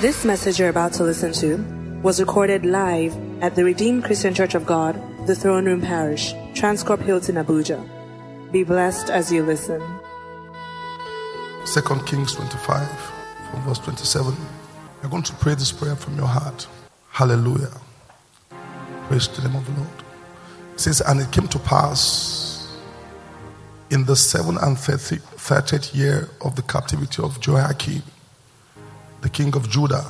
This message you're about to listen to was recorded live at the Redeemed Christian Church of God, the Throne Room Parish, Transcorp Hilton, Abuja. Be blessed as you listen. Second Kings 25, from verse 27. You're going to pray this prayer from your heart. Hallelujah. Praise the name of the Lord. It says, And it came to pass in the seven and thirtieth year of the captivity of Jehoiakim, the king of Judah.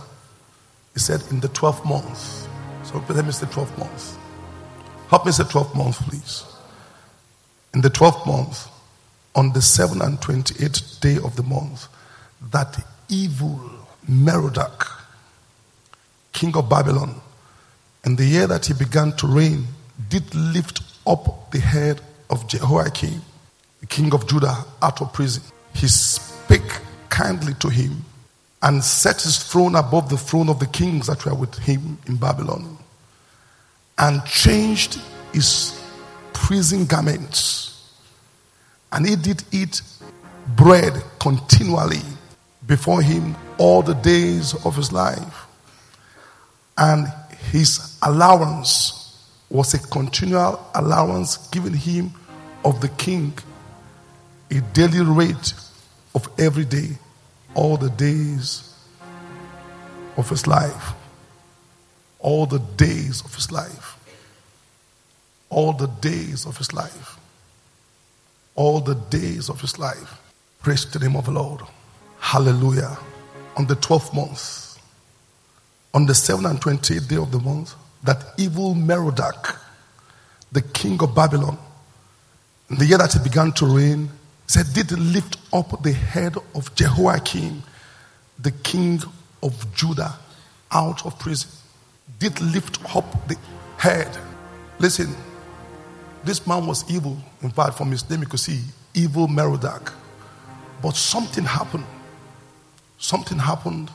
He said, In the twelfth month. So let me say twelfth month. Help me say twelfth month, please. In the twelfth month, on the seventh and twenty-eighth day of the month, that evil Merodach, king of Babylon, in the year that he began to reign, did lift up the head of Jehoiakim, the king of Judah, out of prison. He spake kindly to him and set his throne above the throne of the kings that were with him in Babylon, and changed his prison garments. And he did eat bread continually before him all the days of his life. And his allowance was a continual allowance given him of the king, a daily rate of every day, all the days of his life. All the days of his life. All the days of his life. All the days of his life. Praise the name of the Lord. Hallelujah. On the 12th month, on the 7th and 28th day of the month, that evil Merodach, the king of Babylon, in the year that he began to reign, said, Did lift up the head of Jehoiakim, the king of Judah, out of prison. Did lift up the head. Listen, this man was evil. In fact, from his name you could see evil Merodach. But something happened. Something happened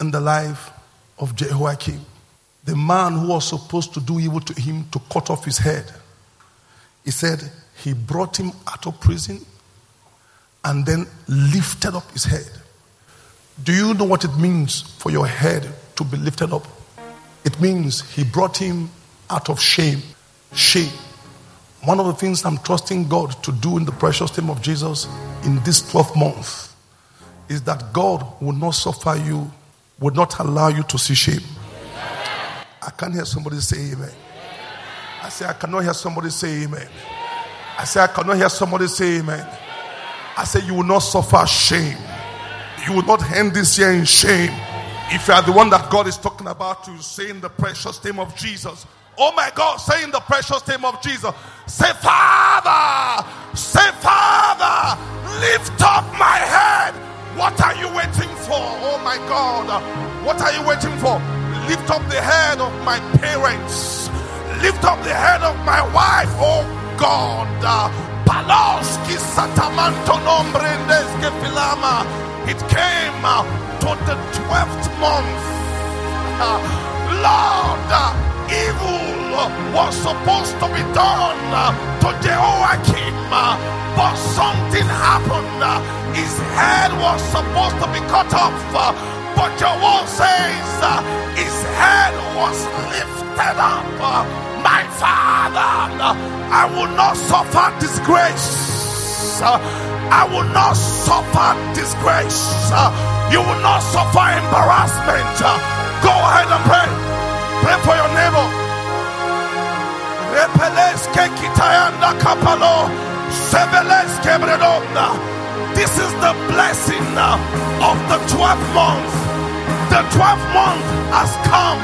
in the life of Jehoiakim the man who was supposed to do evil to him to cut off his head. He said he brought him out of prison and then lifted up his head. Do you know what it means for your head to be lifted up? It means he brought him out of shame. Shame. One of the things I'm trusting God to do in the precious name of Jesus in this 12th month is that God will not suffer you, will not allow you to see shame. I can't hear somebody say amen. I say, I cannot hear somebody say amen. I say, I cannot hear somebody say amen. I say, you will not suffer shame. You will not end this year in shame. If you are the one that God is talking about, to say in the precious name of Jesus. Oh my God, say in the precious name of Jesus. Say, Father, say, Father, lift up my head. What are you waiting for? Oh my God, what are you waiting for? Lift up the head of my parents. Lift up the head of my wife, oh God. It came uh, to the 12th month. Lord, uh, evil was supposed to be done uh, to Jehoiakim, but something happened. His head was supposed to be cut off but your word says uh, his head was lifted up. My father, I will not suffer disgrace. I will not suffer disgrace. You will not suffer embarrassment. Go ahead and pray. Pray for your neighbor. This is the blessing of the 12th month the 12th month has come.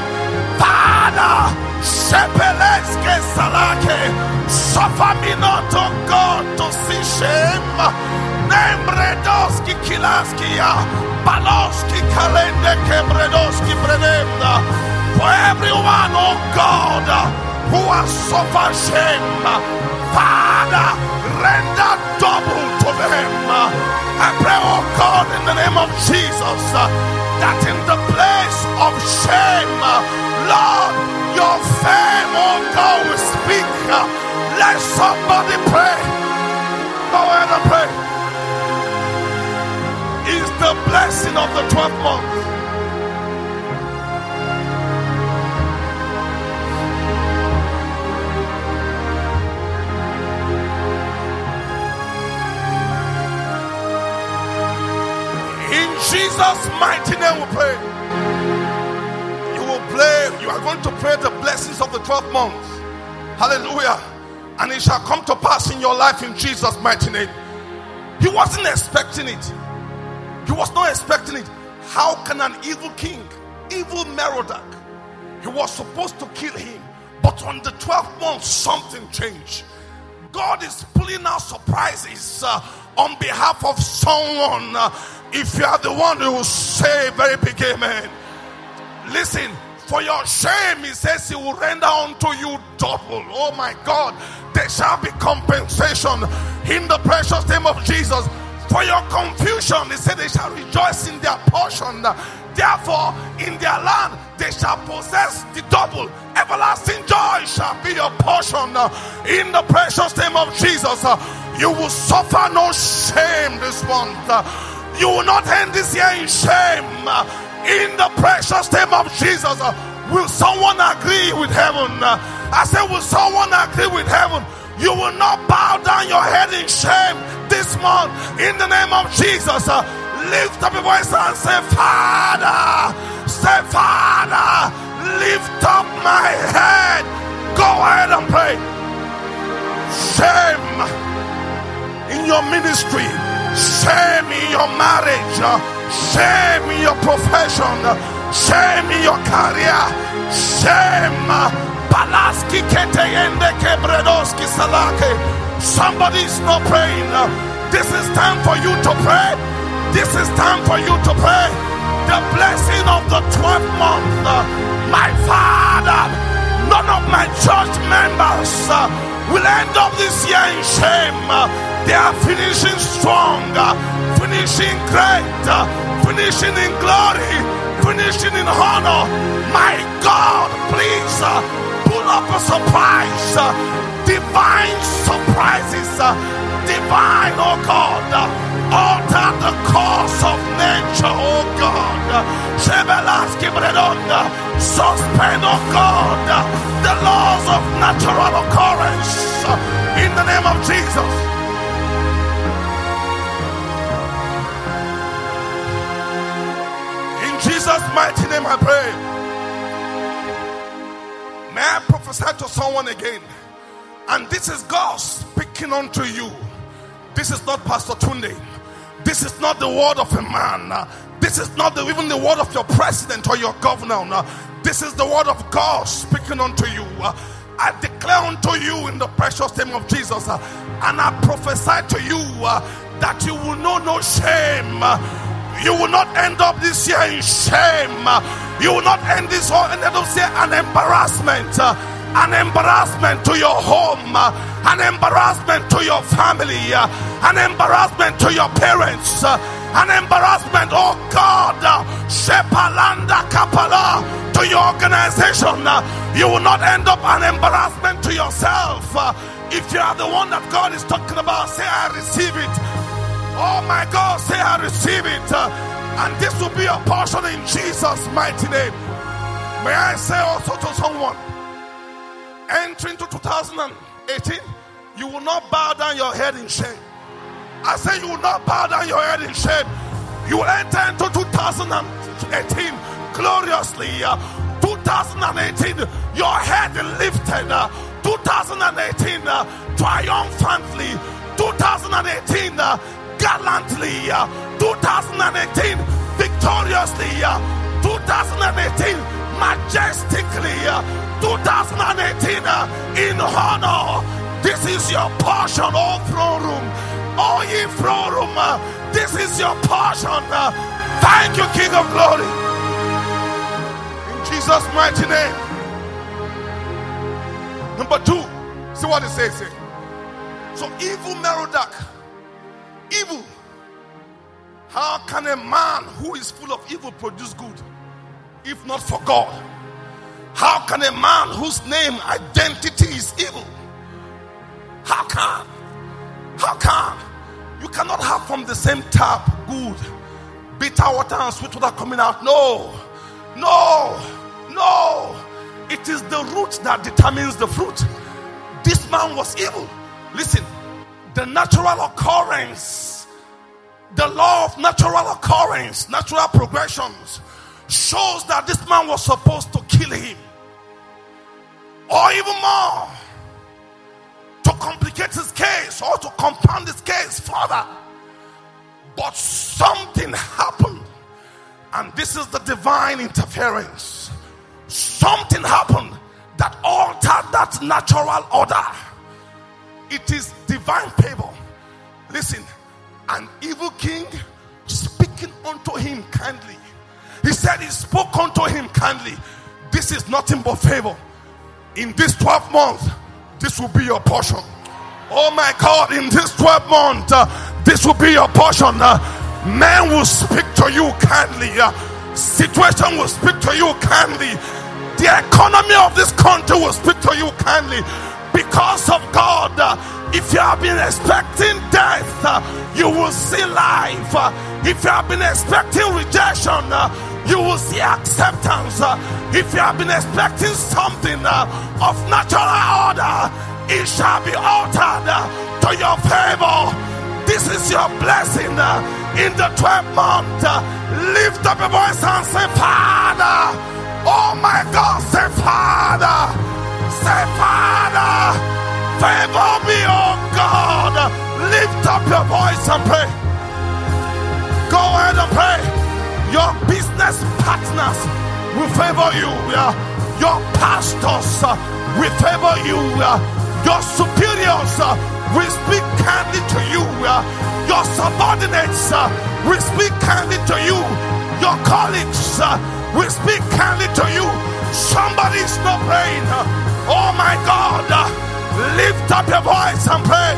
Father, Shepeleske Salake, suffer me not, to God, to see shame. Nembredoski Kilaskia, Baloski Kalende Kebredoski Bredemda. For everyone, oh God, who has suffered shame, Father, render double to them. I pray, oh God, in the name of Jesus that in the place of shame, Lord, your fame, oh God, will speak. Let somebody pray. Go ahead and pray. Is the blessing of the 12th month. In Jesus' mighty name we pray going to pray the blessings of the 12 months. Hallelujah. And it shall come to pass in your life in Jesus' mighty name. He wasn't expecting it. He was not expecting it. How can an evil king, evil Merodach, he was supposed to kill him, but on the 12th month, something changed. God is pulling out surprises uh, on behalf of someone. Uh, if you are the one who will say very big amen, listen. For your shame, he says he will render unto you double. Oh my God, there shall be compensation in the precious name of Jesus. For your confusion, he said they shall rejoice in their portion. Therefore, in their land they shall possess the double. Everlasting joy shall be your portion. In the precious name of Jesus, you will suffer no shame this month. You will not end this year in shame. In the precious name of Jesus, uh, will someone agree with heaven? Uh, I said, will someone agree with heaven? You will not bow down your head in shame this month. In the name of Jesus, uh, lift up your voice and say, Father, say, Father, lift up my head. Go ahead and pray. Shame in your ministry, shame in your marriage, shame in your profession, shame in your career, shame. Keteyende kebredoski salake. Somebody is not praying. This is time for you to pray. This is time for you to pray. The blessing of the 12th month. My Father, none of my church members will end up this year in shame. They are finishing strong, finishing great, finishing in glory, finishing in honor. My God, please uh, pull up a surprise, uh, divine surprises, uh, divine, oh God, alter the course of nature, oh God. Suspend, oh God, the laws of natural occurrence in the name of Jesus. In Jesus' mighty name, I pray. May I prophesy to someone again? And this is God speaking unto you. This is not Pastor Tunde. This is not the word of a man. This is not the, even the word of your president or your governor. This is the word of God speaking unto you. I declare unto you in the precious name of Jesus, and I prophesy to you that you will know no shame. You will not end up this year in shame. You will not end this or end up this year an embarrassment an embarrassment to your home, an embarrassment to your family, an embarrassment to your parents, an embarrassment, oh God, Shepalanda Kapala, to your organization. You will not end up an embarrassment to yourself. If you are the one that God is talking about, say, I receive it. Oh my God, say, I receive it. And this will be a portion in Jesus' mighty name. May I say also to someone, entering to 2018, you will not bow down your head in shame. I say you will not bow down your head in shame. You will enter into 2018 gloriously. 2018, your head lifted. 2018, triumphantly. 2018, gallantly. 2018, victoriously. 2018, majestically. Uh, 2018 uh, in honor. This is your portion, all throne room. All ye throne room, uh, this is your portion. Thank you, King of Glory. In Jesus' mighty name. Number two, see what it says here. So evil Merodach, evil. How can a man who is full of evil produce good if not for God? How can a man whose name identity is evil? How can? How can? You cannot have from the same tap good, bitter water and sweet water coming out. No, no, no. It is the root that determines the fruit. This man was evil. Listen, the natural occurrence the law of natural occurrence, natural progressions, shows that this man was supposed to kill him. Or even more, to complicate his case or to compound his case further. But something happened, and this is the divine interference. Something happened that altered that natural order. It is divine favor. Listen, an evil king speaking unto him kindly. He said he spoke unto him kindly. This is nothing but favor. In this 12 months, this will be your portion. Oh my God, in this 12 months, uh, this will be your portion. Uh, man will speak to you kindly. Uh, situation will speak to you kindly. The economy of this country will speak to you kindly because of God. Uh, if you have been expecting death, uh, you will see life. Uh, if you have been expecting rejection, you will see acceptance. Uh, if you have been expecting something uh, of natural order, it shall be altered uh, to your favor. This is your blessing in the 12th month. Lift up your voice and say, Father. Oh my God, say, Father. Say, Father. Favor me, oh God. Lift up your voice and pray. Partners will favor you. Your pastors uh, will favor you. Your superiors uh, will speak kindly to you. Your subordinates uh, will speak kindly to you. Your colleagues will speak kindly to you. Somebody is not praying. Oh my God. Lift up your voice and pray.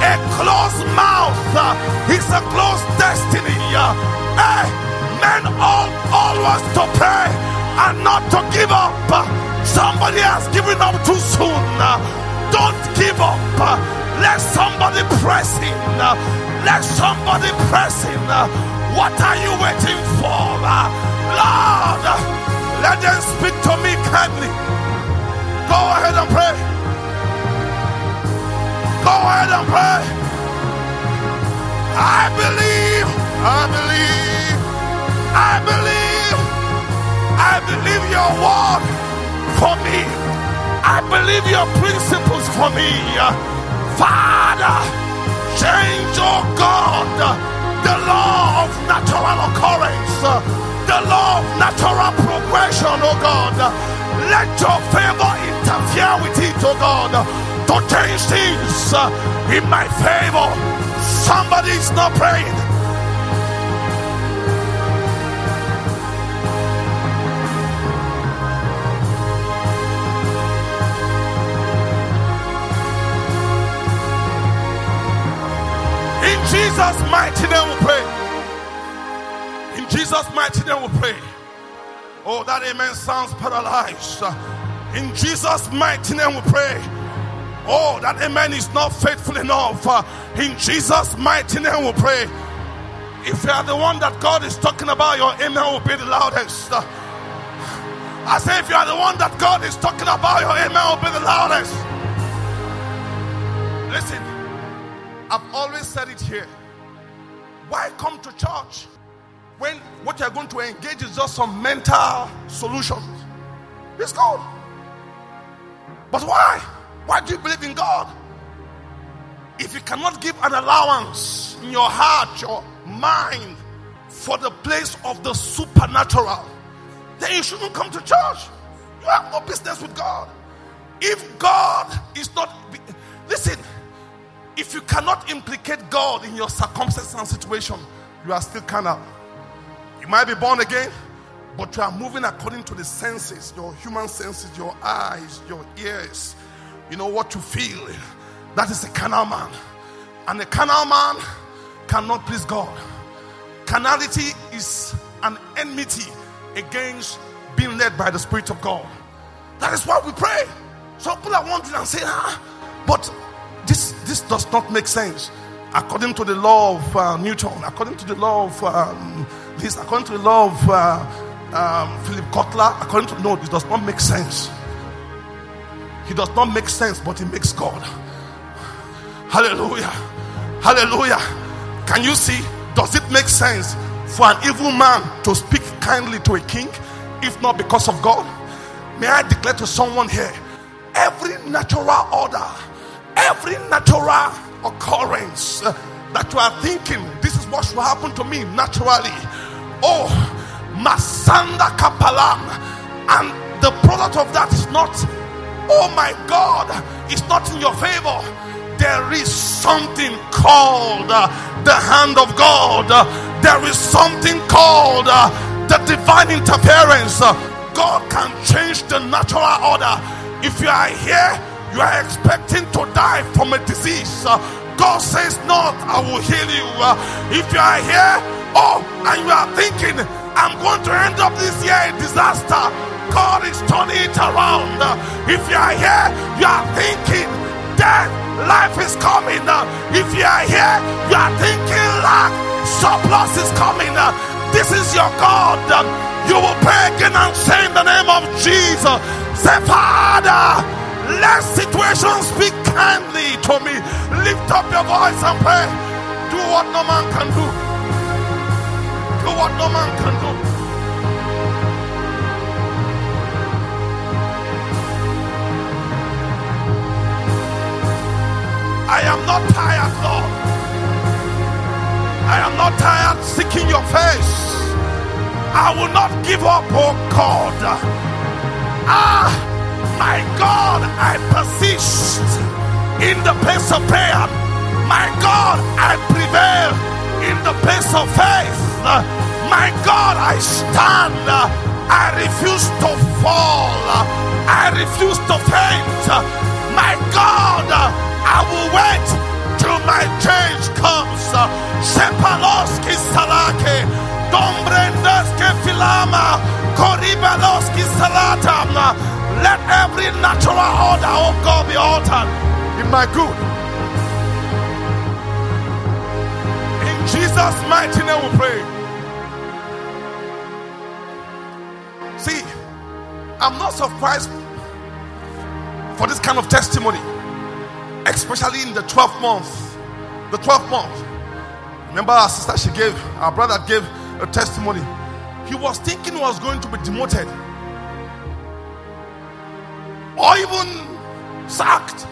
A closed mouth is a closed destiny. Hey, men ought always to pray and not to give up. Somebody has given up too soon. Don't give up. Let somebody press in. Let somebody press in. What are you waiting for? Lord, let them speak to me kindly. Go ahead and pray. Go ahead and pray. I believe, I believe, I believe, I believe your word for me. I believe your principles for me. Father, change, oh God, the law of natural occurrence, the law of natural progression, oh God. Let your favor interfere with it, oh God to change things in my favor. Somebody is not praying. Jesus' mighty name we pray. In Jesus' mighty name we pray. Oh, that amen sounds paralyzed. In Jesus' mighty name we pray. Oh, that amen is not faithful enough. In Jesus' mighty name we pray. If you are the one that God is talking about, your amen will be the loudest. I say, if you are the one that God is talking about, your amen will be the loudest. Listen, I've always said it here. Why come to church when what you're going to engage is just some mental solutions? It's good. But why? Why do you believe in God? If you cannot give an allowance in your heart, your mind, for the place of the supernatural, then you shouldn't come to church. You have no business with God. If God is not, listen, if you cannot implicate God in your circumstance and situation, you are still carnal. You might be born again, but you are moving according to the senses, your human senses, your eyes, your ears, you know what you feel. That is a carnal man. And a carnal man cannot please God. Carnality is an enmity against being led by the Spirit of God. That is why we pray. Some people are wondering and saying, ah, but this, this does not make sense. According to the law of uh, Newton, according to the law of um, this, according to the law of uh, um, Philip Kotler, according to no, this does not make sense. He does not make sense, but he makes God. Hallelujah. Hallelujah. Can you see? Does it make sense for an evil man to speak kindly to a king if not because of God? May I declare to someone here every natural order, every natural occurrence that you are thinking, this is what should happen to me naturally. Oh, Masanda Kapalam, and the product of that is not, oh my God, it's not in your favor. There is something called uh, the hand of God, there is something called uh, the divine interference. God can change the natural order. If you are here, you are expecting to die from a disease. Uh, God says, Not, I will heal you. Uh, if you are here, oh, and you are thinking, I'm going to end up this year in disaster. God is turning it around. Uh, if you are here, you are thinking death, life is coming. If you are here, you are thinking lack, surplus is coming. This is your God. Um, you will pray and say in the name of Jesus, say, Father, let situations speak kindly to me. Lift up your voice and pray. Do what no man can do do what no man can do. I am not tired, Lord. I am not tired seeking your face. I will not give up, oh God. Ah, my God, I persist in the place of prayer. My God, I prevail in the place of faith. My God, I stand. I refuse to fall. I refuse to faint. My God, I will wait till my change comes. Sepaloski salake, dombrendeske filama, koribaloski. Let every natural order of God be altered in my good. In Jesus' mighty name we pray. See, I'm not surprised for this kind of testimony, especially in the 12th month. The 12th month. Remember, our sister, she gave, our brother gave a testimony. He was thinking he was going to be demoted or even sacked.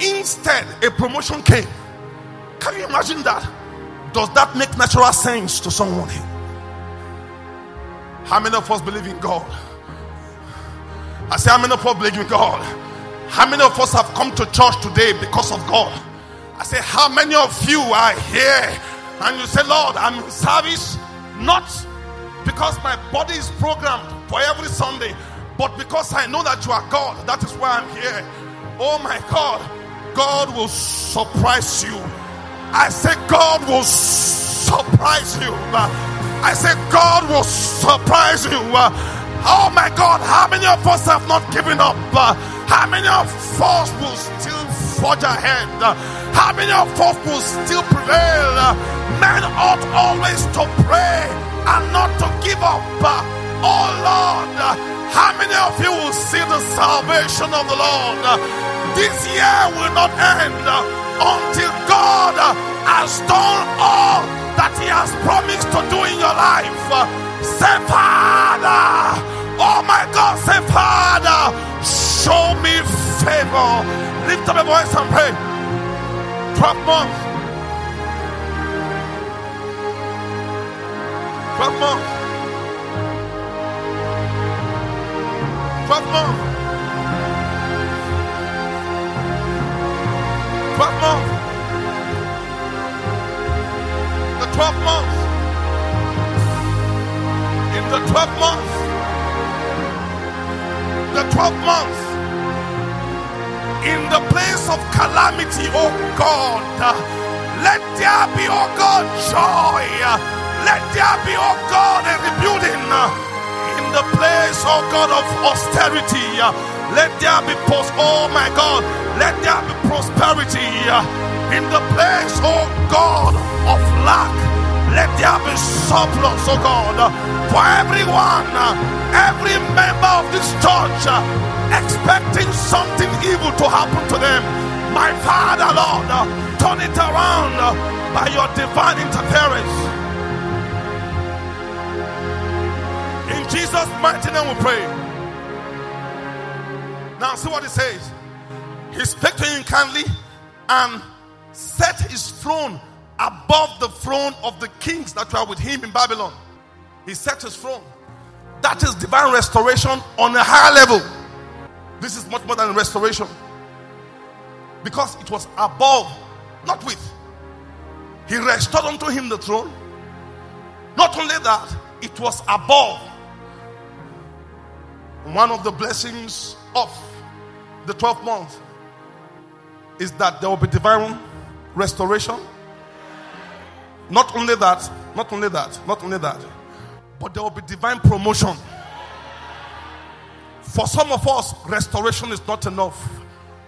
Instead, a promotion came. Can you imagine that? Does that make natural sense to someone here? How many of us believe in God? I say, How many of us believe in God? How many of us have come to church today because of God? I say, How many of you are here and you say, Lord, I'm in service not because my body is programmed for every Sunday, but because I know that you are God. That is why I'm here. Oh my God, God will surprise you. I say, God will surprise you. I said, God will surprise you. Oh my God, how many of us have not given up? How many of us will still forge ahead? How many of us will still prevail? Men ought always to pray and not to give up. Oh Lord, how many of you will see the salvation of the Lord? this year will not end until God has done all that He has promised to do in your life. Say, Father, oh my God, say, Father, show me favor. Lift up your voice and pray. 12 months. 12 months. 12 months. 12 months. The 12 months. In the 12 months. The 12 months. In the place of calamity, oh God, let there be, oh God, joy. Let there be, oh God, a rebuilding. In the place, oh God, of austerity, let there be oh my God, let there be prosperity. In the place, oh God, of lack. Let there be surplus, oh God, for everyone, every member of this church expecting something evil to happen to them. My Father, Lord, turn it around by your divine interference. Jesus' mighty name we pray. Now, see what he says. He spake to him kindly and set his throne above the throne of the kings that were with him in Babylon. He set his throne. That is divine restoration on a higher level. This is much more than restoration because it was above, not with. He restored unto him the throne. Not only that, it was above. One of the blessings of the 12th month is that there will be divine restoration. Not only that, not only that, not only that, but there will be divine promotion. For some of us, restoration is not enough.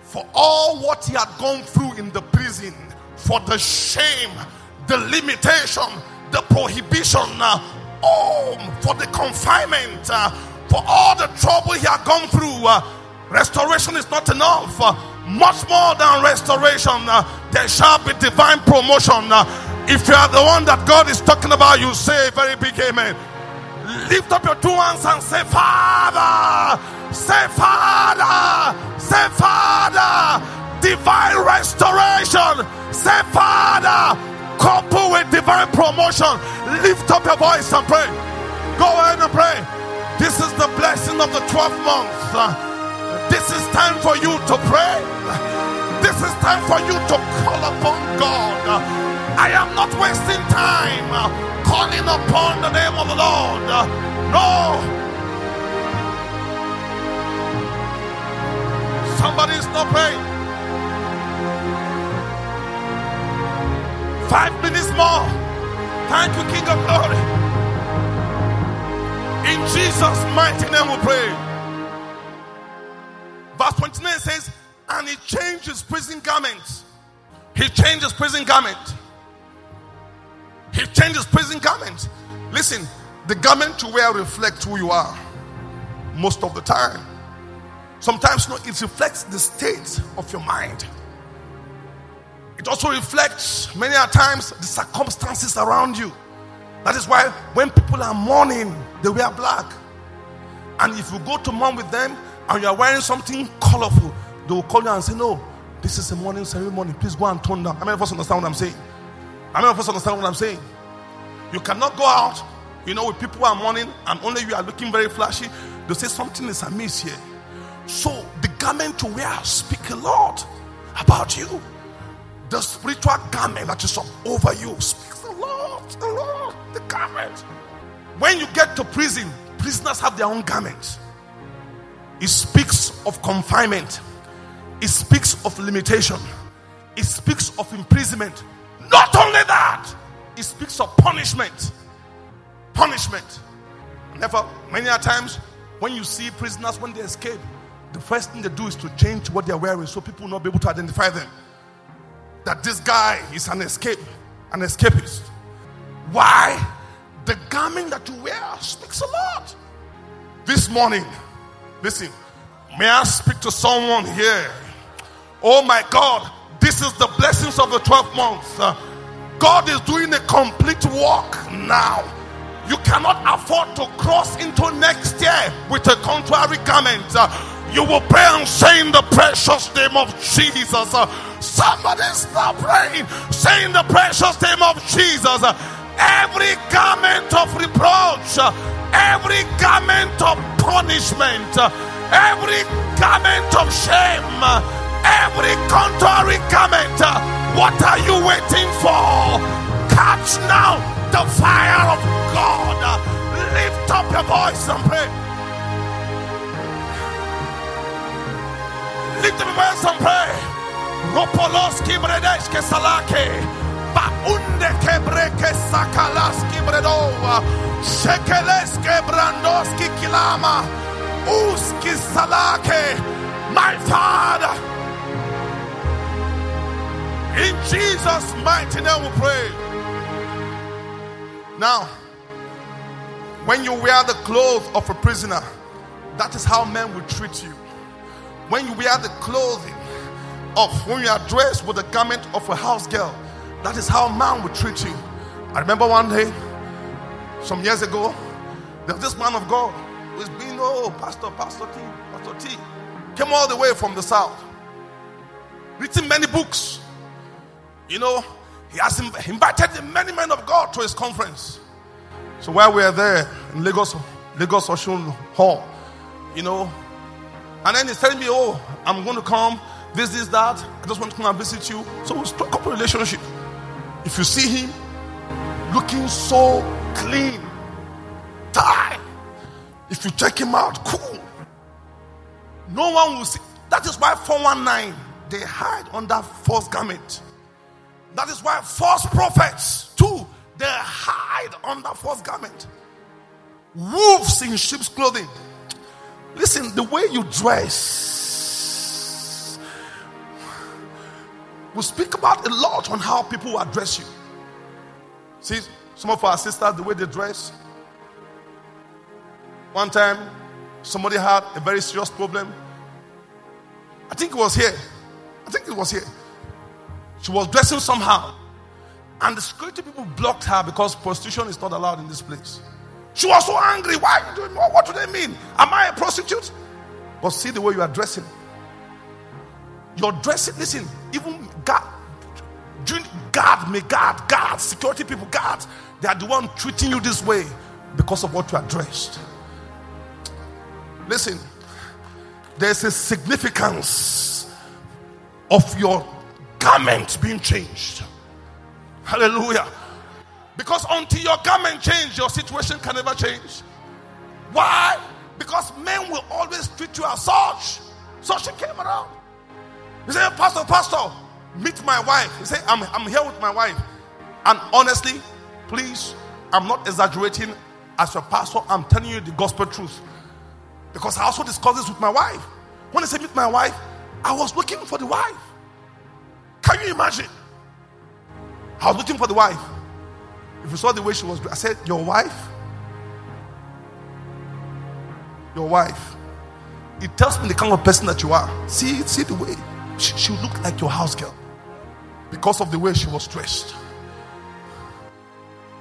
For all what he had gone through in the prison, for the shame, the limitation, the prohibition, uh, oh, for the confinement, uh, for all the trouble he had gone through, uh, restoration is not enough. Uh, much more than restoration, uh, there shall be divine promotion. Uh, if you are the one that God is talking about, you say a very big amen. Lift up your two hands and say, Father, say, Father, say, Father, divine restoration, say, Father, couple with divine promotion. Lift up your voice and pray. Go ahead and pray. This is the blessing of the 12th month. This is time for you to pray. This is time for you to call upon God. I am not wasting time calling upon the name of the Lord. No. Somebody is not praying. Five minutes more. Thank you, King of Glory. In Jesus' mighty name we pray. Verse 29 says, And he changed his prison garment. He changed his prison garment. He changed his prison garment. Listen, the garment to wear reflects who you are most of the time. Sometimes no, it reflects the state of your mind. It also reflects many a times the circumstances around you. That is why when people are mourning, they wear black. And if you go to mourn with them and you are wearing something colorful, they will call you and say, No, this is a morning ceremony. Please go and tone down. How many of us understand what I'm saying? How many of us understand what I'm saying? You cannot go out, you know, with people are mourning and only you are looking very flashy. They say something is amiss here. So the garment to wear speak a lot about you. The spiritual garment that is over you speaks a lot, a lot. The garment. When you get to prison, prisoners have their own garments. It speaks of confinement. It speaks of limitation. It speaks of imprisonment. Not only that, it speaks of punishment. Punishment. Never, many times, when you see prisoners when they escape, the first thing they do is to change what they're wearing so people will not be able to identify them. That this guy is an escape, an escapist. Why? The garment that you wear speaks a lot. This morning, listen, may I speak to someone here? Oh my God, this is the blessings of the 12 months. Uh, God is doing a complete work now. You cannot afford to cross into next year with a contrary garment. Uh, you will pray and say in the precious name of Jesus. Uh, somebody stop praying. Say in the precious name of Jesus. Every garment of reproach, every garment of punishment, every garment of shame every contrary garment. What are you waiting for? Catch now the fire of God. Lift up your voice and pray. Lift up your voice and pray. Bredeshke salake. Baunde kebreke sakalaski bredova. Shekeleske brandoski kilama. Uski salake. My Father. In Jesus' mighty name we pray. Now, when you wear the clothes of a prisoner, that is how men will treat you. When you wear the clothing of when you are dressed with the garment of a house girl. That is how man will treat you. I remember one day, some years ago, there was this man of God who's been, oh, Pastor, Pastor T, Pastor T, came all the way from the south, written many books. You know, he has invited many men of God to his conference. So while we are there in Lagos, Lagos Ocean Hall, you know, and then he's telling me, oh, I'm going to come, this, this, that. I just want to come and visit you. So we struck up a relationship. If you see him looking so clean, tie. If you check him out, cool. No one will see. That is why 419 they hide under false garment. That is why false prophets too they hide under false garment. Wolves in sheep's clothing. Listen, the way you dress we speak about a lot on how people address you. See, some of our sisters, the way they dress. One time, somebody had a very serious problem. I think it was here. I think it was here. She was dressing somehow. And the security people blocked her because prostitution is not allowed in this place. She was so angry. Why are you doing what? What do they mean? Am I a prostitute? But see the way you are dressing. You're dressing, listen, even God, God, may God, God, security people, God, they are the one treating you this way because of what you are dressed. Listen, there's a significance of your garment being changed. Hallelujah. Because until your garment change, your situation can never change. Why? Because men will always treat you as such. So she came around. He said, Pastor, Pastor, meet my wife. He said, I'm, I'm here with my wife. And honestly, please, I'm not exaggerating as your pastor. I'm telling you the gospel truth. Because I also discussed this with my wife. When I said meet my wife, I was looking for the wife. Can you imagine? I was looking for the wife. If you saw the way she was, I said, Your wife? Your wife. It tells me the kind of person that you are. See, see the way she, she looked like your house girl because of the way she was dressed.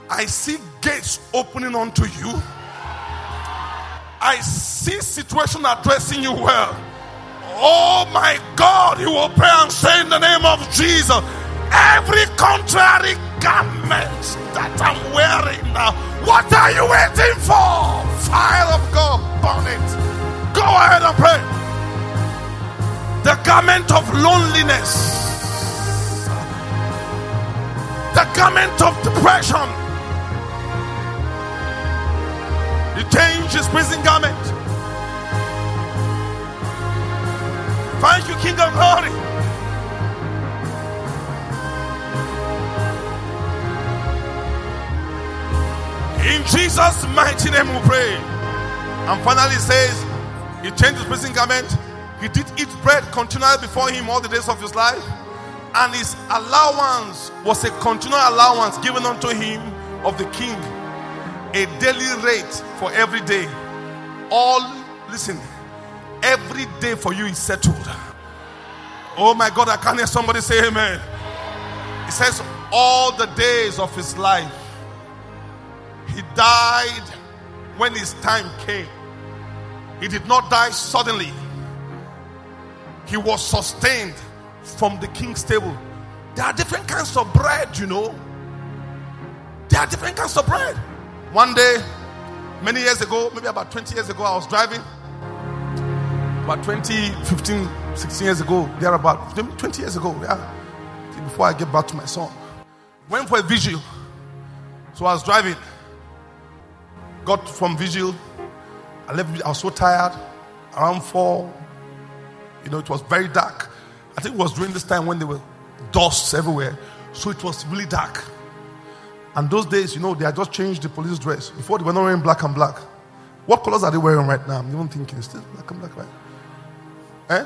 I see gates opening onto you. I see situation addressing you well. Oh my God, you will pray and say in the name of Jesus, every contrary garment that I'm wearing now, what are you waiting for? Fire of God, burn it. Go ahead and pray. The garment of loneliness the garment of depression. He changed his prison garment. Thank you, King of Glory. In Jesus' mighty name we pray. And finally says, He changed his prison garment. He did eat bread continually before him all the days of his life and his allowance was a continual allowance given unto him of the king, a daily rate for every day. All, listen, every day for you is settled. Oh my God, I can't hear somebody say amen. He says, all the days of his life, he died when his time came. He did not die suddenly, he was sustained from the king's table. There are different kinds of bread, you know. There are different kinds of bread. One day, many years ago, maybe about 20 years ago, I was driving. About 20, 15, 16 years ago, there about 20 years ago, yeah. Before I get back to my son. Went for a vigil. So I was driving. Got from vigil. I left, I was so tired. Around four. You know, it was very dark. I think it was during this time when there were dusts everywhere. So it was really dark. And those days, you know, they had just changed the police dress. Before they were not wearing black and black. What colors are they wearing right now? I'm even thinking, still black and black, right? Eh?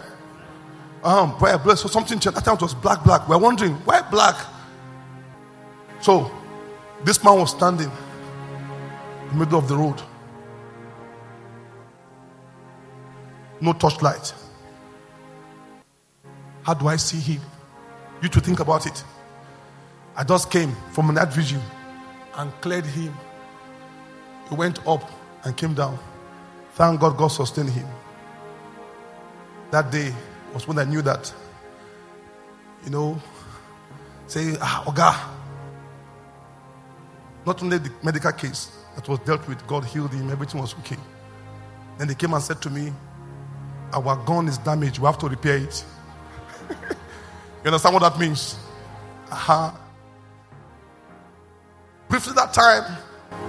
Um, prayer bless. So something changed. That time it was black, black. We're wondering, why black? So this man was standing in the middle of the road. No torchlight. How do I see him? You to think about it. I just came from that vision and cleared him. He went up and came down. Thank God God sustained him. That day was when I knew that, you know, say, ah, Oga. Not only the medical case that was dealt with, God healed him, everything was okay. Then they came and said to me, Our gun is damaged, we have to repair it. You understand what that means? Uh-huh. Briefly that time,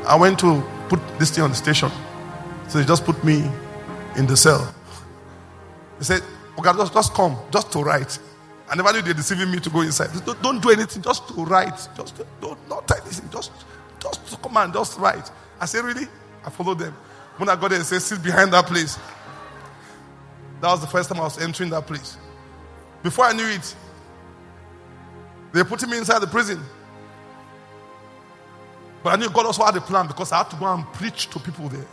I went to put this thing on the station. So they just put me in the cell. They said, Okay, just, just come, just to write. I never knew they're deceiving me to go inside. Don't, don't do anything, just to write. Just don't not anything, just just to come and just write. I said, Really? I followed them. When I got there, they said, Sit behind that place. That was the first time I was entering that place. Before I knew it, they putting me inside the prison. But I knew God also had a plan because I had to go and preach to people there,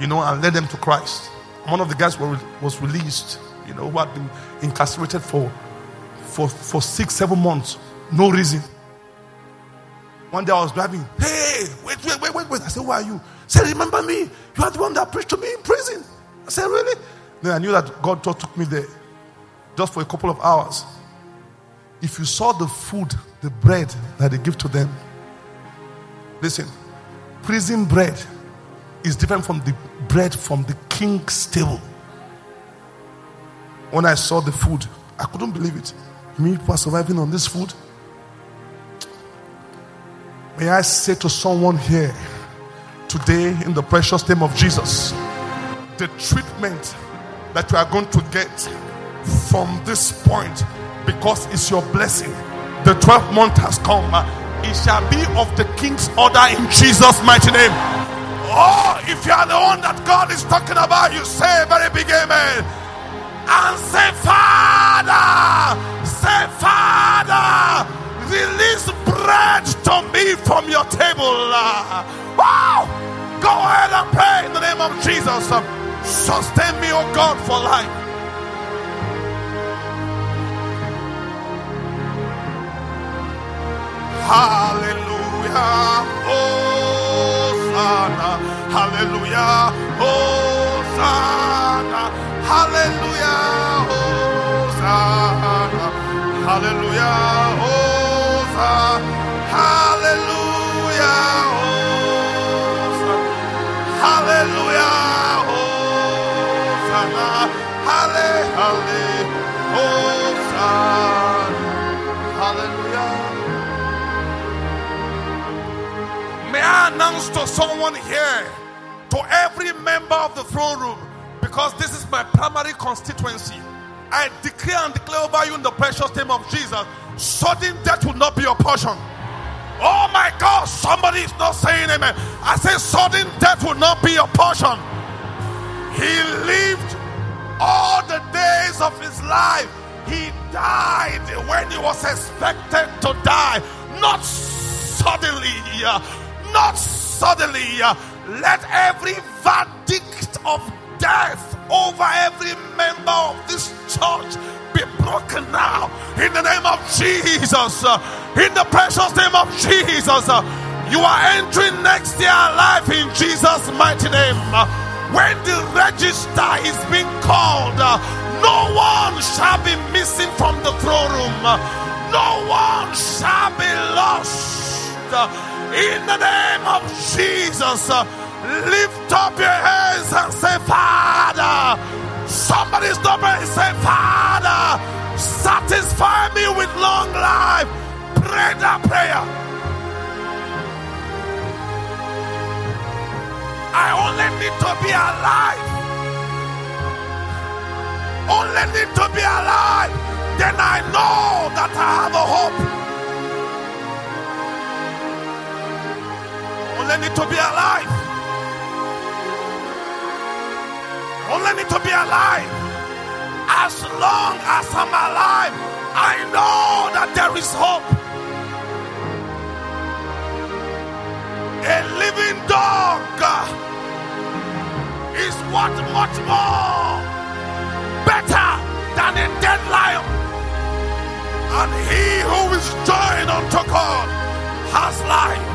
you know, and lead them to Christ. One of the guys was released, you know, who had been incarcerated for, for, for six, seven months. No reason. One day I was driving. Hey, wait, wait, wait, wait, wait. I said, Who are you? He said, Remember me? You are the one that preached to me in prison. I said, Really? Then I knew that God just took me there just for a couple of hours. If you saw the food, the bread that they give to them, listen, prison bread is different from the bread from the king's table. When I saw the food, I couldn't believe it. You mean people are surviving on this food? May I say to someone here today, in the precious name of Jesus, the treatment that you are going to get from this point because it's your blessing. The 12th month has come. It shall be of the king's order in Jesus' mighty name. Oh, if you are the one that God is talking about, you say very big amen. And say, Father, say, Father, release bread to me from your table. Wow! Go ahead and pray in the name of Jesus. Sustain me, oh God, for life. Hallelujah. Hosanna. Hallelujah. Hosanna. Hallelujah. Hosanna. Hallelujah. Hosanna. Hallelujah. Hosanna. Hallelujah. hosanna! Hallelujah. I announce to someone here, to every member of the throne room, because this is my primary constituency. I declare and declare over you in the precious name of Jesus, sudden death will not be your portion. Oh my God, somebody is not saying amen. I say, sudden death will not be your portion. He lived all the days of his life. He died when he was expected to die, not suddenly, uh, not suddenly. Uh, let every verdict of death over every member of this church be broken now in the name of Jesus. Uh, in the precious name of Jesus. Uh, you are entering next year life in Jesus' mighty name when the register is being called, uh, no one shall be missing from the throne room. No one shall be lost. In the name of Jesus, uh, lift up your hands and say, Father. Somebody stop and say, Father, satisfy me with long life. Pray that prayer. I only need to be alive. Only need to be alive. Then I know that I have a hope. Only need to be alive. Only need to be alive. As long as I'm alive, I know that there is hope. A living dog is what much more better than a dead lion. And he who is joined unto God has life.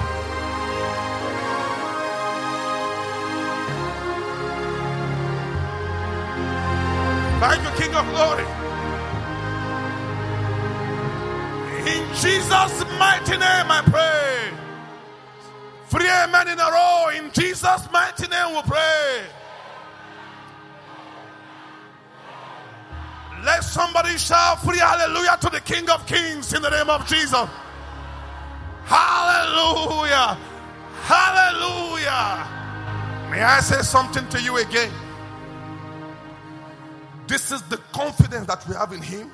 Thank you, King of Glory. In Jesus' mighty name, I pray. Three amen in a row. In Jesus' mighty name, we pray. Let somebody shout free hallelujah to the King of Kings in the name of Jesus. Hallelujah. Hallelujah. May I say something to you again? This is the confidence that we have in Him.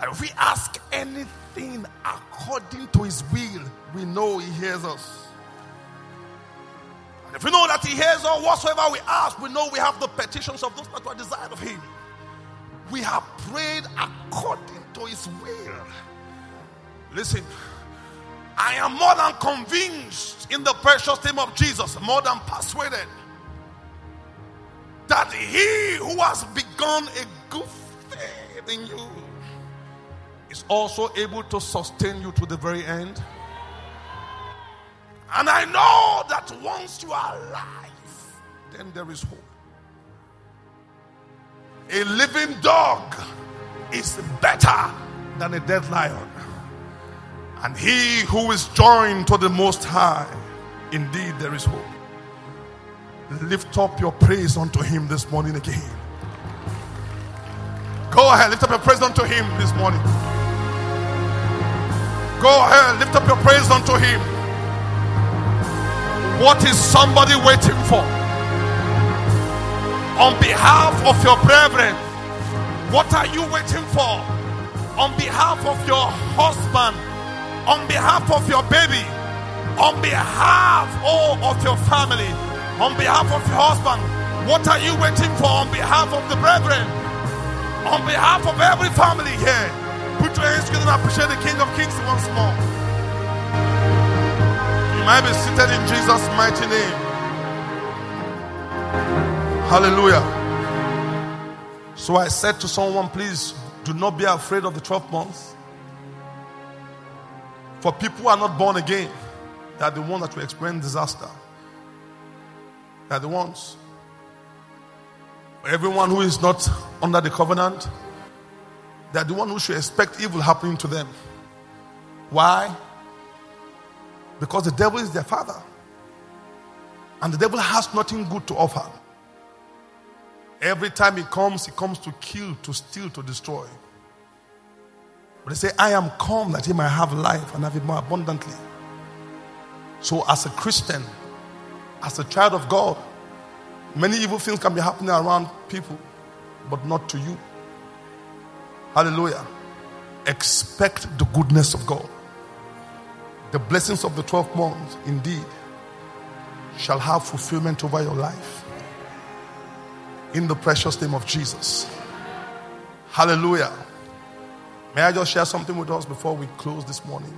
And if we ask anything according to His will, we know He hears us. And if we know that He hears us, whatsoever we ask, we know we have the petitions of those that were desired of Him. We have prayed according to His will. Listen, I am more than convinced in the precious name of Jesus, more than persuaded that he who has begun a good faith in you is also able to sustain you to the very end. And I know that once you are alive, then there is hope. A living dog is better than a dead lion. And he who is joined to the Most High, indeed there is hope. Lift up your praise unto him this morning again. Go ahead, lift up your praise unto him this morning. Go ahead, lift up your praise unto him. What is somebody waiting for? On behalf of your brethren, what are you waiting for? On behalf of your husband, on behalf of your baby, on behalf oh, of your family on behalf of your husband. What are you waiting for on behalf of the brethren? On behalf of every family here. Put your hands together and appreciate the King of Kings once more. You might be seated in Jesus' mighty name. Hallelujah. So I said to someone, please do not be afraid of the 12 months. For people who are not born again, they are the ones that will experience disaster. Are the ones. Everyone who is not under the covenant, they are the one who should expect evil happening to them. Why? Because the devil is their father. And the devil has nothing good to offer. Every time he comes, he comes to kill, to steal, to destroy. But they say, I am come that he might have life and have it more abundantly. So, as a Christian, as a child of God, many evil things can be happening around people, but not to you. Hallelujah. Expect the goodness of God. The blessings of the 12 months, indeed, shall have fulfillment over your life. In the precious name of Jesus. Hallelujah. May I just share something with us before we close this morning?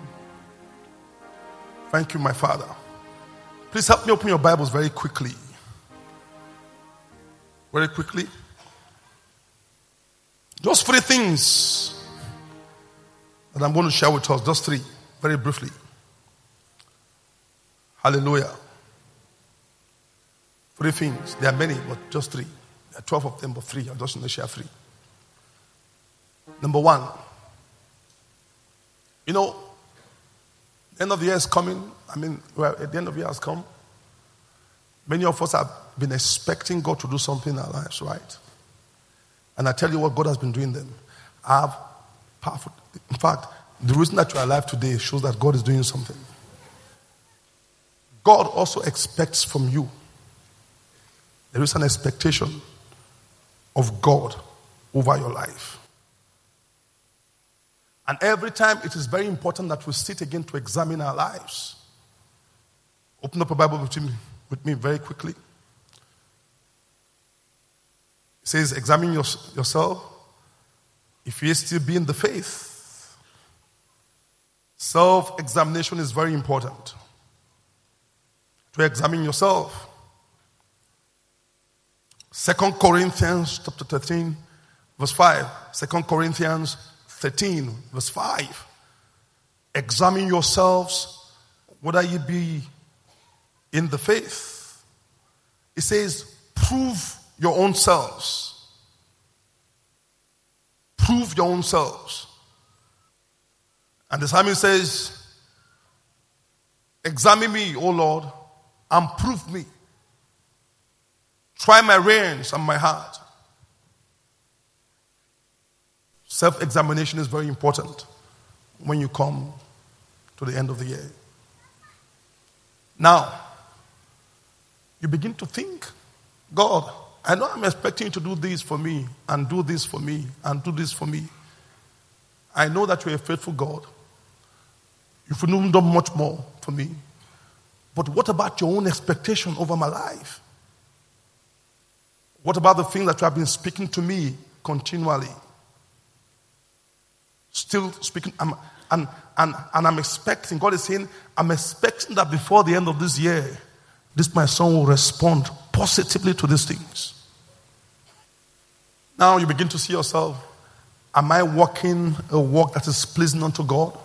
Thank you, my Father. Please help me open your Bibles very quickly. Very quickly. Just three things that I'm going to share with us. Just three, very briefly. Hallelujah. Three things. There are many, but just three. There are 12 of them, but three. I'm just going to share three. Number one, you know, end of the year is coming. I mean, well, at the end of the year has come. Many of us have been expecting God to do something in our lives, right? And I tell you what God has been doing them. I have powerful. In fact, the reason that you are alive today shows that God is doing something. God also expects from you. There is an expectation of God over your life. And every time it is very important that we sit again to examine our lives. Open up a Bible with me, with me very quickly. It says, Examine your, yourself if you still be in the faith. Self examination is very important. To examine yourself. Second Corinthians chapter 13, verse 5. Second Corinthians 13, verse 5. Examine yourselves whether ye be in the faith. It says, prove your own selves. Prove your own selves. And the psalmist says, Examine me, O Lord, and prove me. Try my reins and my heart. Self examination is very important when you come to the end of the year. Now, you begin to think, God, I know I'm expecting you to do this for me, and do this for me, and do this for me. I know that you're a faithful God. You've done much more for me. But what about your own expectation over my life? What about the things that you have been speaking to me continually? Still speaking, I'm, and, and, and I'm expecting, God is saying, I'm expecting that before the end of this year, this my son will respond positively to these things. Now you begin to see yourself, am I walking a walk that is pleasing unto God?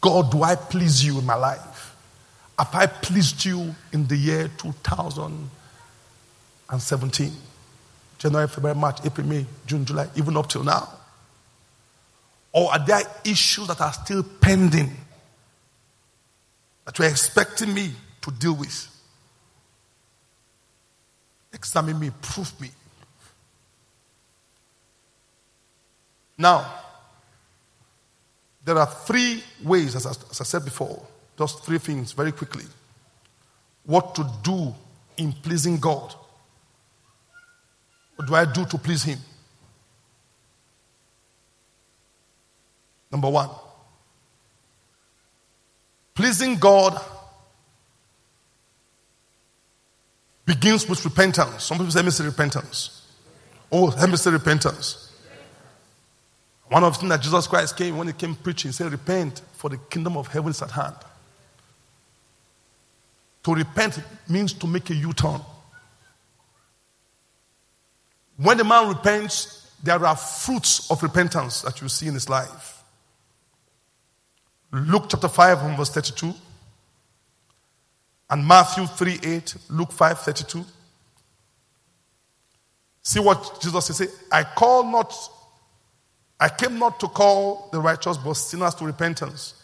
God, do I please you in my life? Have I pleased you in the year 2017? January, February, March, April, May, June, July, even up till now? Or are there issues that are still pending that you're expecting me to deal with? Examine me, prove me. Now, there are three ways, as I, as I said before, just three things very quickly. What to do in pleasing God. What do I do to please Him? Number one, pleasing God begins with repentance. Some people say, let repentance. Oh, let me say repentance. One of the things that Jesus Christ came when he came preaching, he said, Repent, for the kingdom of heaven is at hand. To repent means to make a U turn. When the man repents, there are fruits of repentance that you see in his life. Luke chapter 5 and verse 32. And Matthew 3 8, Luke 5 32. See what Jesus says. I call not, I came not to call the righteous, but sinners to repentance.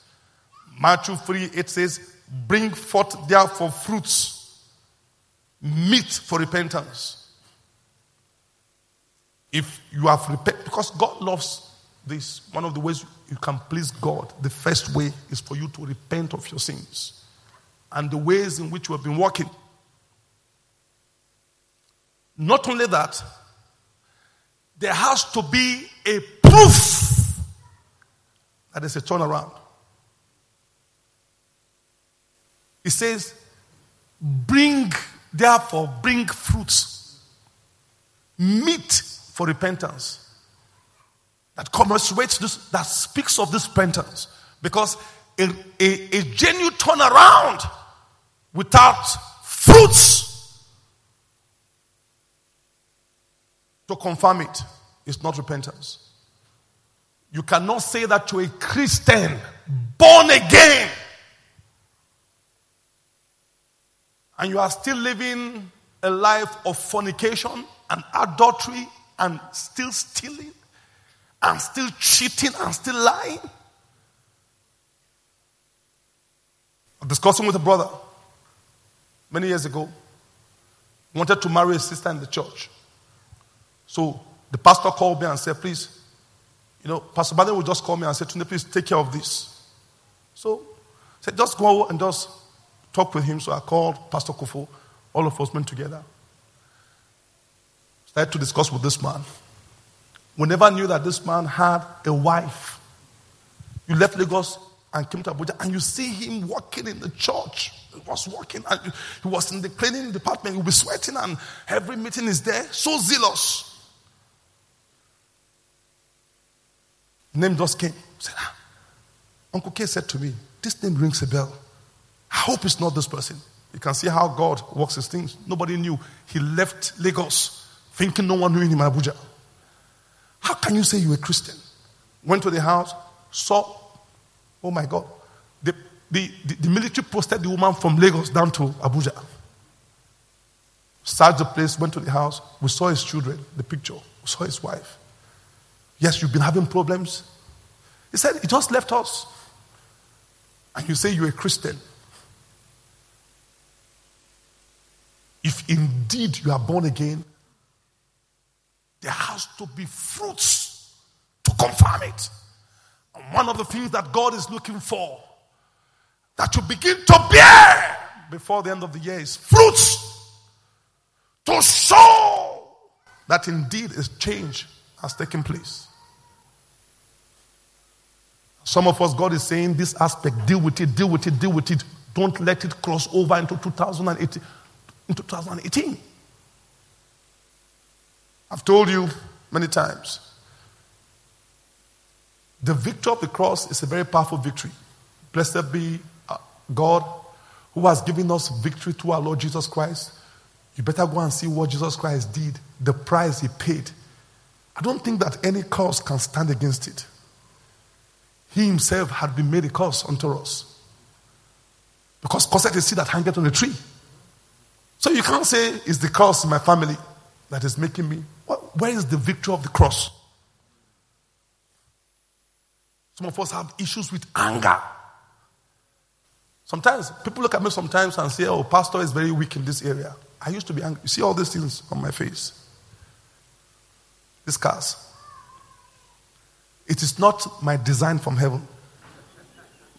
Matthew 3 8 says, Bring forth therefore fruits, meet for repentance. If you have repented, because God loves this, one of the ways you can please God, the first way is for you to repent of your sins and the ways in which you have been walking. Not only that, there has to be a proof that there's a turnaround. It says, bring, therefore, bring fruits, meet for repentance that commiserates this, that speaks of this repentance. Because a, a, a genuine turnaround without fruits to confirm it is not repentance. You cannot say that to a Christian born again and you are still living a life of fornication and adultery and still stealing I'm still cheating, I'm still lying. I'm discussing with a brother many years ago. Wanted to marry a sister in the church. So the pastor called me and said, please, you know, Pastor Baden would just call me and say, Tunde, please take care of this. So I said, just go and just talk with him. So I called Pastor Kofo, all of us went together. Started to discuss with this man. We never knew that this man had a wife. You left Lagos and came to Abuja, and you see him working in the church. He was working, and he was in the cleaning department. He'll be sweating, and every meeting is there. So zealous. Name just came. Said, ah. Uncle K said to me, This name rings a bell. I hope it's not this person. You can see how God works his things. Nobody knew. He left Lagos thinking no one knew him in Abuja. How can you say you're a Christian went to the house, saw, oh my God, the, the, the, the military posted the woman from Lagos down to Abuja. Searched the place, went to the house. We saw his children, the picture. We saw his wife. Yes, you've been having problems. He said, He just left us. And you say you're a Christian. If indeed you are born again, there has to be fruits to confirm it. And one of the things that God is looking for that you begin to bear before the end of the year is fruits to show that indeed a change has taken place. Some of us, God is saying this aspect, deal with it, deal with it, deal with it. Don't let it cross over into 2018. Into 2018. I've told you many times. The victory of the cross is a very powerful victory. Blessed be uh, God who has given us victory through our Lord Jesus Christ you better go and see what Jesus Christ did, the price he paid. I don't think that any cause can stand against it. He himself had been made a curse unto us. Because cursed is he that hangeth on the tree. So you can't say it's the curse in my family that is making me. Where is the victory of the cross? Some of us have issues with anger. Sometimes people look at me sometimes and say, Oh, pastor is very weak in this area. I used to be angry. You see all these things on my face? These scars. It is not my design from heaven.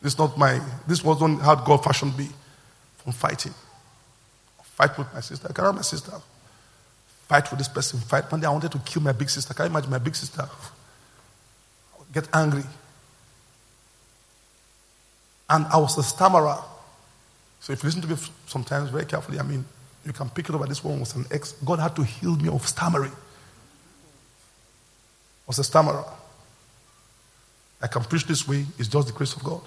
This not my. This wasn't how God fashioned me from fighting. Fight with my sister. I carry my sister. Fight with this person. Fight. One day I wanted to kill my big sister. Can you imagine my big sister? Get angry. And I was a stammerer. So if you listen to me sometimes very carefully, I mean, you can pick it up. This one was an ex. God had to heal me of stammering. I was a stammerer. I can preach this way. It's just the grace of God.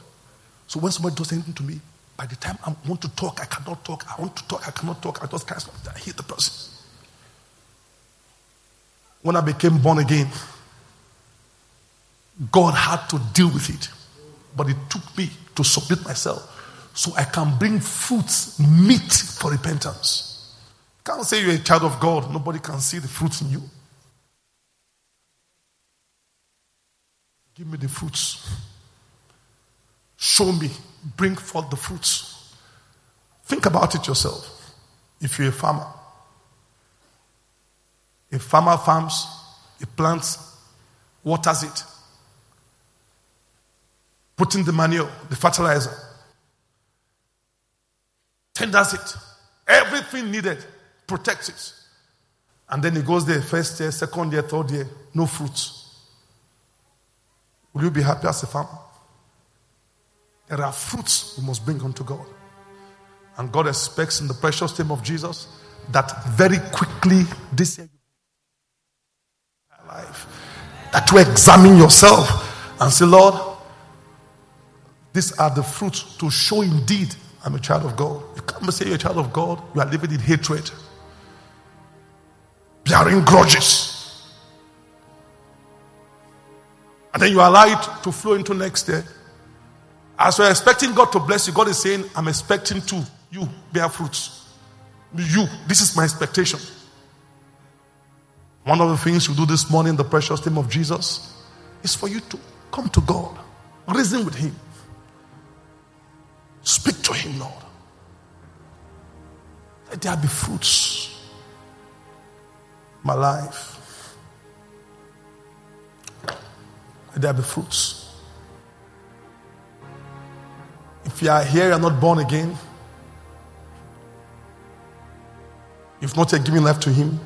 So when somebody does anything to me, by the time I want to talk, I cannot talk. I want to talk, I cannot talk. I just can't. I hate the person. When I became born again, God had to deal with it. But it took me to submit myself so I can bring fruits, meet for repentance. Can't say you're a child of God, nobody can see the fruits in you. Give me the fruits. Show me, bring forth the fruits. Think about it yourself. If you're a farmer, a farmer farms, he plants, waters it, putting the manure, the fertilizer tenders it. Everything needed, protects it. And then he goes there first year, second year, third year, no fruits. Will you be happy as a farmer? There are fruits we must bring unto God. And God expects in the precious name of Jesus that very quickly this year that you examine yourself and say, Lord, these are the fruits to show indeed I'm a child of God. You can't say you're a child of God, you are living in hatred, bearing grudges. And then you allow it to flow into next day. As you're expecting God to bless you, God is saying, I'm expecting to you bear fruits. You, this is my expectation. One of the things you do this morning, in the precious name of Jesus, is for you to come to God, reason with Him. Speak to him, Lord. Let there be fruits. My life. Let there be fruits. If you are here, you are not born again. If not yet giving life to Him,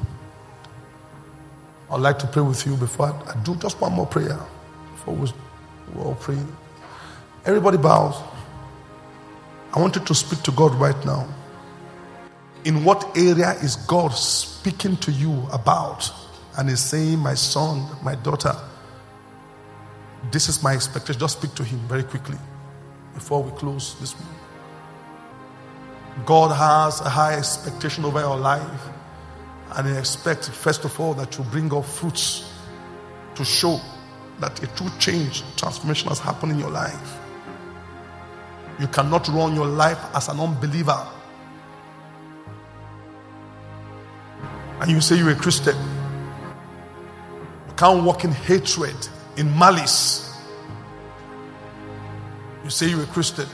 I'd like to pray with you before I, do just one more prayer before we, all pray. Everybody bows. I want you to speak to God right now. In what area is God speaking to you about? And is saying, My son, my daughter, this is my expectation. Just speak to him very quickly before we close this meeting. God has a high expectation over your life. And He expects, first of all, that you bring up fruits to show that a true change, transformation has happened in your life. You cannot run your life as an unbeliever. And you say you're a Christian. You can't walk in hatred, in malice. You say you're a Christian.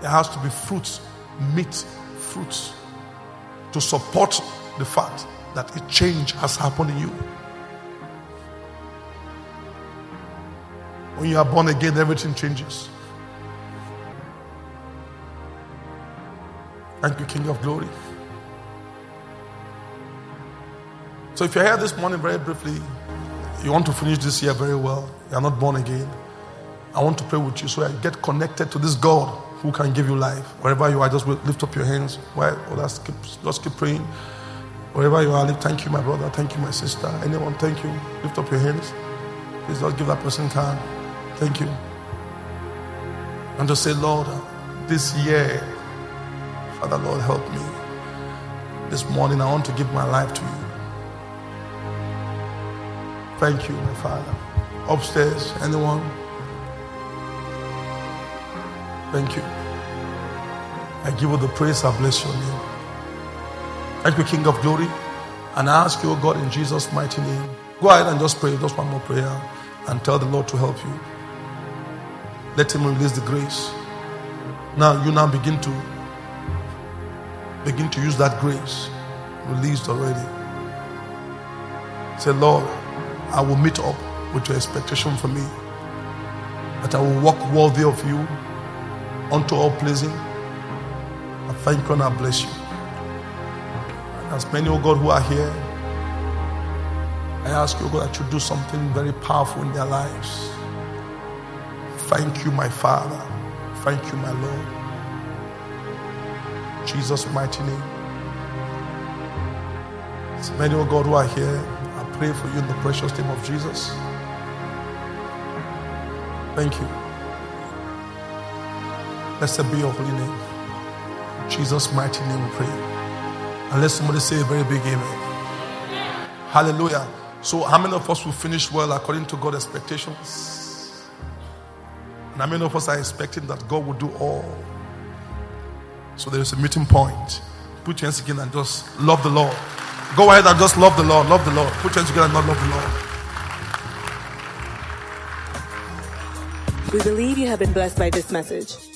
There has to be fruits, meet, fruits, to support the fact that a change has happened in you. When you are born again, everything changes. Thank you, King of Glory. So, if you're here this morning, very briefly, you want to finish this year very well, you're not born again, I want to pray with you so I get connected to this God who can give you life. Wherever you are, just lift up your hands. Well, just oh, keep, just keep praying. Wherever you are, thank you, my brother. Thank you, my sister. Anyone, thank you. Lift up your hands. Please just give that person time. Thank you. And just say, Lord, this year, Father, Lord, help me. This morning, I want to give my life to you. Thank you, my Father. Upstairs, anyone? Thank you. I give you the praise. I bless your name. Thank you, King of Glory. And I ask you, God, in Jesus' mighty name, go ahead and just pray, just one more prayer, and tell the Lord to help you. Let Him release the grace. Now, you now begin to begin to use that grace released already. Say, Lord, I will meet up with your expectation for me. That I will walk worthy of you unto all pleasing. I thank you and I bless you. And as many, oh God, who are here, I ask you, oh God, that you do something very powerful in their lives. Thank you, my Father. Thank you, my Lord. Jesus' mighty name. As many, oh God, who are here, I pray for you in the precious name of Jesus. Thank you. Blessed be your holy name. Jesus' mighty name we pray. And let somebody say a very big amen. Hallelujah. So, how many of us will finish well according to God's expectations? And how many of us are expecting that God will do all? So, there is a meeting point. Put your hands together and just love the Lord. Go ahead and just love the Lord. Love the Lord. Put your hands together and not love the Lord. We believe you have been blessed by this message.